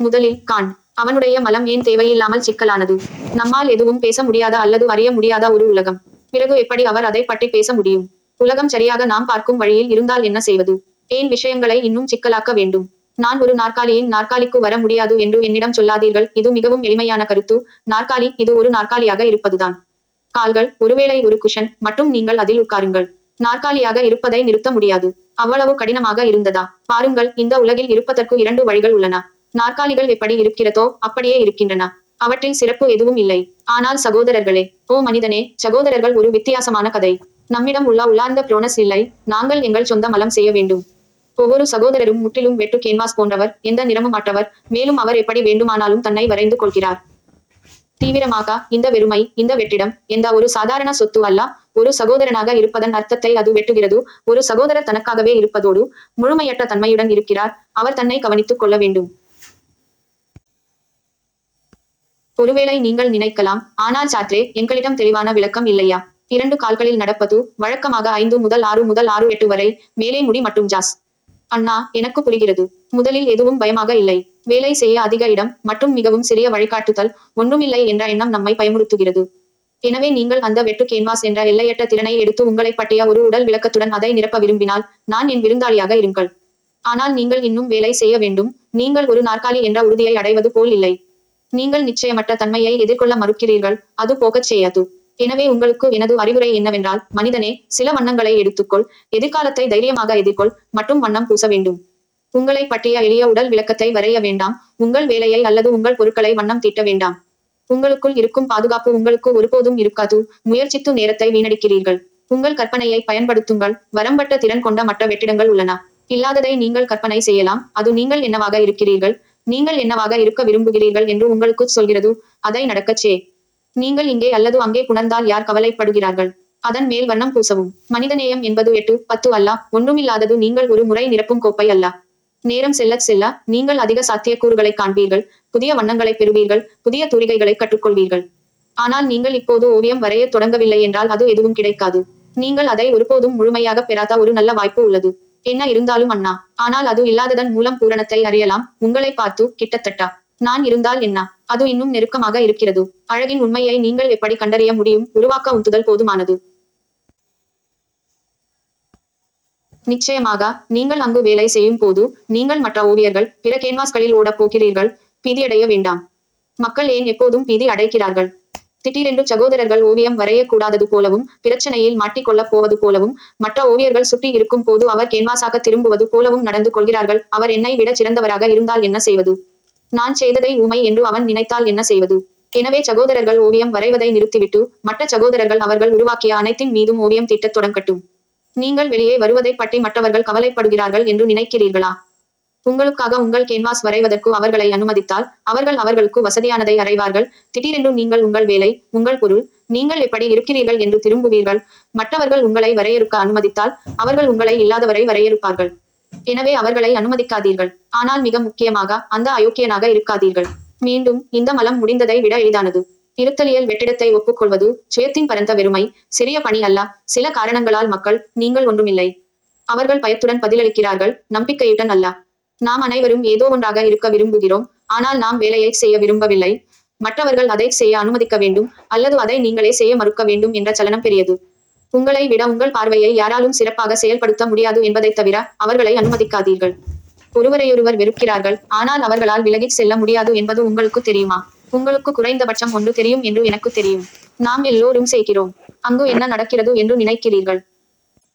முதலில் கான். அவனுடைய மலம் ஏன் தேவையில்லாமல் சிக்கலானது? நம்மால் எதுவும் பேச முடியாத அல்லது அறிய முடியாத ஒரு உலகம். பிறகு எப்படி அவர் அதை பற்றி பேச முடியும்? உலகம் சரியாக நாம் பார்க்கும் வழியில் இருந்தால் என்ன செய்வது? ஏன் விஷயங்களை இன்னும் சிக்கலாக்க வேண்டும்? நான் ஒரு நாற்காலியின் நாற்காலிக்கு வர முடியாது என்று என்னிடம் சொல்லாதீர்கள். இது மிகவும் எளிமையான கருத்து. நாற்காலி இது ஒரு நாற்காலியாக இருப்பதுதான். கால்கள் ஒருவேளை ஒரு குஷன் மட்டும் நீங்கள் அதில் உட்காருங்கள். நாற்காலியாக இருப்பதை நிறுத்த முடியாது. அவ்வளவு கடினமாக இருந்ததா? பாருங்கள் இந்த உலகில் இருப்பதற்கு இரண்டு வழிகள் உள்ளன. நாற்காலிகள் எப்படி இருக்கிறதோ அப்படியே இருக்கின்றன. அவற்றில் சிறப்பு எதுவும் இல்லை. ஆனால் சகோதரர்களே ஓ மனிதனே சகோதரர்கள் ஒரு வித்தியாசமான கதை. நம்மிடம் உள்ள உள்ளார்ந்த புரோனஸ் இல்லை. நாங்கள் எங்கள் சொந்த மலம் செய்ய வேண்டும். ஒவ்வொரு சகோதரரும் முற்றிலும் வெட்டு கேன்வாஸ் போன்றவர் எந்த நிறமும் அற்றவர். மேலும் அவர் எப்படி வேண்டுமானாலும் தன்னை வரைந்து கொள்கிறார். தீவிரமாக இந்த வெறுமை இந்த வெற்றிடம் எந்த ஒரு சாதாரண சொத்து அல்ல. ஒரு சகோதரனாக இருப்பதன் அர்த்தத்தை அது வெட்டுகிறது. ஒரு சகோதரர் தனக்காகவே இருப்பதோடு முழுமையற்ற தன்மையுடன் இருக்கிறார். அவர் தன்னை கவனித்துக் கொள்ள வேண்டும். ஒருவேளை நீங்கள் நினைக்கலாம் ஆனால் சாத்ரே எங்களிடம் தெளிவான விளக்கம் இல்லையா? இரண்டு கால்களில் நடப்பது வழக்கமாக ஐந்து முதல் ஆறு முதல் ஆறு எட்டு வரை மேலே முடி மற்றும் ஜாஸ். அண்ணா எனக்கு புரிகிறது. முதலில் எதுவும் பயமாக இல்லை. வேலை செய்ய அதிக இடம் மற்றும் மிகவும் சிறிய வழிகாட்டுதல் ஒன்றுமில்லை என்ற எண்ணம் நம்மை பயமுறுத்துகிறது. எனவே நீங்கள் அந்த வெட்டு கேன்வாஸ் என்ற எல்லையற்ற திறனை எடுத்து உங்களை பற்றிய ஒரு உடல் விளக்கத்துடன் அதை நிரப்ப விரும்பினால் நான் என் விருந்தாளியாக இருங்கள். ஆனால் நீங்கள் இன்னும் வேலை செய்ய வேண்டும். நீங்கள் ஒரு நாற்காலி என்ற உறுதியை அடைவது போல் இல்லை. நீங்கள் நிச்சயமற்ற தன்மையை எதிர்கொள்ள மறுக்கிறீர்கள் அது போகச் செய்யாது. எனவே உங்களுக்கு எனது அறிவுரை என்னவென்றால் மனிதனே சில வண்ணங்களை எடுத்துக்கொள் எதிர்காலத்தை தைரியமாக எதிர்கொள் மற்றும் வண்ணம் பூச வேண்டும். உங்களை பற்றிய எளிய உடல் விளக்கத்தை வரைய வேண்டாம் உங்கள் வேலையை அல்லது உங்கள் பொருட்களை வண்ணம் தீட்ட வேண்டாம். உங்களுக்குள் இருக்கும் பாதுகாப்பு உங்களுக்கு ஒருபோதும் இருக்காது முயற்சித்து நேரத்தை வீணடிக்கிறீர்கள். உங்கள் கற்பனையை பயன்படுத்துங்கள் வரம்பட்ட திறன் கொண்ட மற்ற வெற்றிடங்கள் உள்ளன. இல்லாததை நீங்கள் கற்பனை செய்யலாம் அது நீங்கள் என்னவாக இருக்கிறீர்கள் நீங்கள் என்னவாக இருக்க விரும்புகிறீர்கள் என்று உங்களுக்கு சொல்கிறது. அதை நடக்கச் நீங்கள் இங்கே அல்லது அங்கே புணர்ந்தால் யார் கவலைப்படுகிறார்கள்? அதன் மேல் வண்ணம் பூசவும். மனிதநேயம் என்பது எட்டு பத்து அல்ல. ஒன்றுமில்லாதது நீங்கள் ஒரு முறை நிரப்பும் கோப்பை அல்ல. நேரம் செல்லச் செல்ல நீங்கள் அதிக சாத்தியக்கூறுகளை காண்பீர்கள். புதிய வண்ணங்களை பெறுவீர்கள். புதிய தூரிகைகளை கற்றுக்கொள்வீர்கள். ஆனால் நீங்கள் இப்போது ஓவியம் வரைய தொடங்கவில்லை என்றால் அது எதுவும் கிடைக்காது. நீங்கள் அதை ஒருபோதும் முழுமையாக பெறாத ஒரு நல்ல வாய்ப்பு உள்ளது. என்ன இருந்தாலும் அண்ணா ஆனால் அது இல்லாததன் மூலம் பூரணத்தை அறியலாம். உங்களை பார்த்து கிட்டத்தட்ட. நான் இருந்தால் என்ன? அது இன்னும் நெருக்கமாக இருக்கிறது? அழகின் உண்மையை நீங்கள் எப்படி கண்டறிய முடியும்? உருவாக்க உந்துதல் போதுமானது. நிச்சயமாக நீங்கள் அங்கு வேலை செய்யும் போது நீங்கள் மற்ற ஓவியர்கள் பிற கேன்வாஸ்களில் ஓடப் போகிறீர்கள். பீதியடைய வேண்டாம். மக்கள் ஏன் எப்போதும் பீதி அடைக்கிறார்கள்? திடீரென்று சகோதரர்கள் ஓவியம் வரையக்கூடாதது போலவும் பிரச்சனையில் மாட்டிக்கொள்ளப் போவது போலவும் மற்ற ஓவியர்கள் சுற்றி இருக்கும் போது அவர் கேன்வாசாக திரும்புவது போலவும் நடந்து கொள்கிறார்கள். அவர் என்னை விட சிறந்தவராக இருந்தால் என்ன செய்வது? நான் செய்ததை உமை என்று அவன் நினைத்தால் என்ன செய்வது? எனவே சகோதரர்கள் ஓவியம் வரைவதை நிறுத்திவிட்டு மற்ற சகோதரர்கள் அவர்கள் உருவாக்கிய அனைத்தின் மீதும் ஓவியம் தீட்டத் தொடங்கட்டும். நீங்கள் வெளியே வருவதை பற்றி மற்றவர்கள் கவலைப்படுகிறார்கள் என்று நினைக்கிறீர்களா? உங்களுக்காக உங்கள் கேன்வாஸ் வரைவதற்கு அவர்களை அனுமதித்தால் அவர்கள் அவர்களுக்கு வசதியானதை அறைவார்கள். திடீரென்று நீங்கள் உங்கள் வேலை உங்கள் பொருள் நீங்கள் எப்படி இருக்கிறீர்கள் என்று திரும்புவீர்கள். மற்றவர்கள் உங்களை வரையறுக்க அனுமதித்தால் அவர்கள் உங்களை இல்லாதவரை வரையறுப்பார்கள். எனவே அவர்களை அனுமதிக்காதீர்கள். ஆனால் மிக முக்கியமாக அந்த அயோக்கியனாக இருக்காதீர்கள். மீண்டும் இந்த மலம் முடிந்ததை விட எளிதானது. இருத்தலியல் வெற்றிடத்தை ஒப்புக்கொள்வது சுயத்தின் பரந்த வெறுமை. சிறிய பணி அல்ல சில காரணங்களால் மக்கள் நீங்கள் ஒன்றுமில்லை. அவர்கள் பயத்துடன் பதிலளிக்கிறார்கள் நம்பிக்கையுடன் அல்ல. நாம் அனைவரும் ஏதோ ஒன்றாக இருக்க விரும்புகிறோம். ஆனால் நாம் வேலையை செய்ய விரும்பவில்லை. மற்றவர்கள் அதை செய்ய அனுமதிக்க வேண்டும். அல்லது அதை நீங்களே செய்ய மறுக்க வேண்டும் என்ற சலனம் பெரியது. உங்களை விட உங்கள் பார்வையை யாராலும் சிறப்பாக செயல்படுத்த முடியாது என்பதைத் தவிர அவர்களை அனுமதிக்காதீர்கள். ஒருவரையொருவர் வெறுக்கிறார்கள். ஆனால் அவர்களால் விலகிச் செல்ல முடியாது என்பது உங்களுக்கு தெரியுமா? உங்களுக்கு குறைந்தபட்சம் ஒன்று தெரியும் என்று எனக்கு தெரியும். நாம் எல்லோரும் செய்கிறோம். அங்கு என்ன நடக்கிறது என்று நினைக்கிறீர்கள்.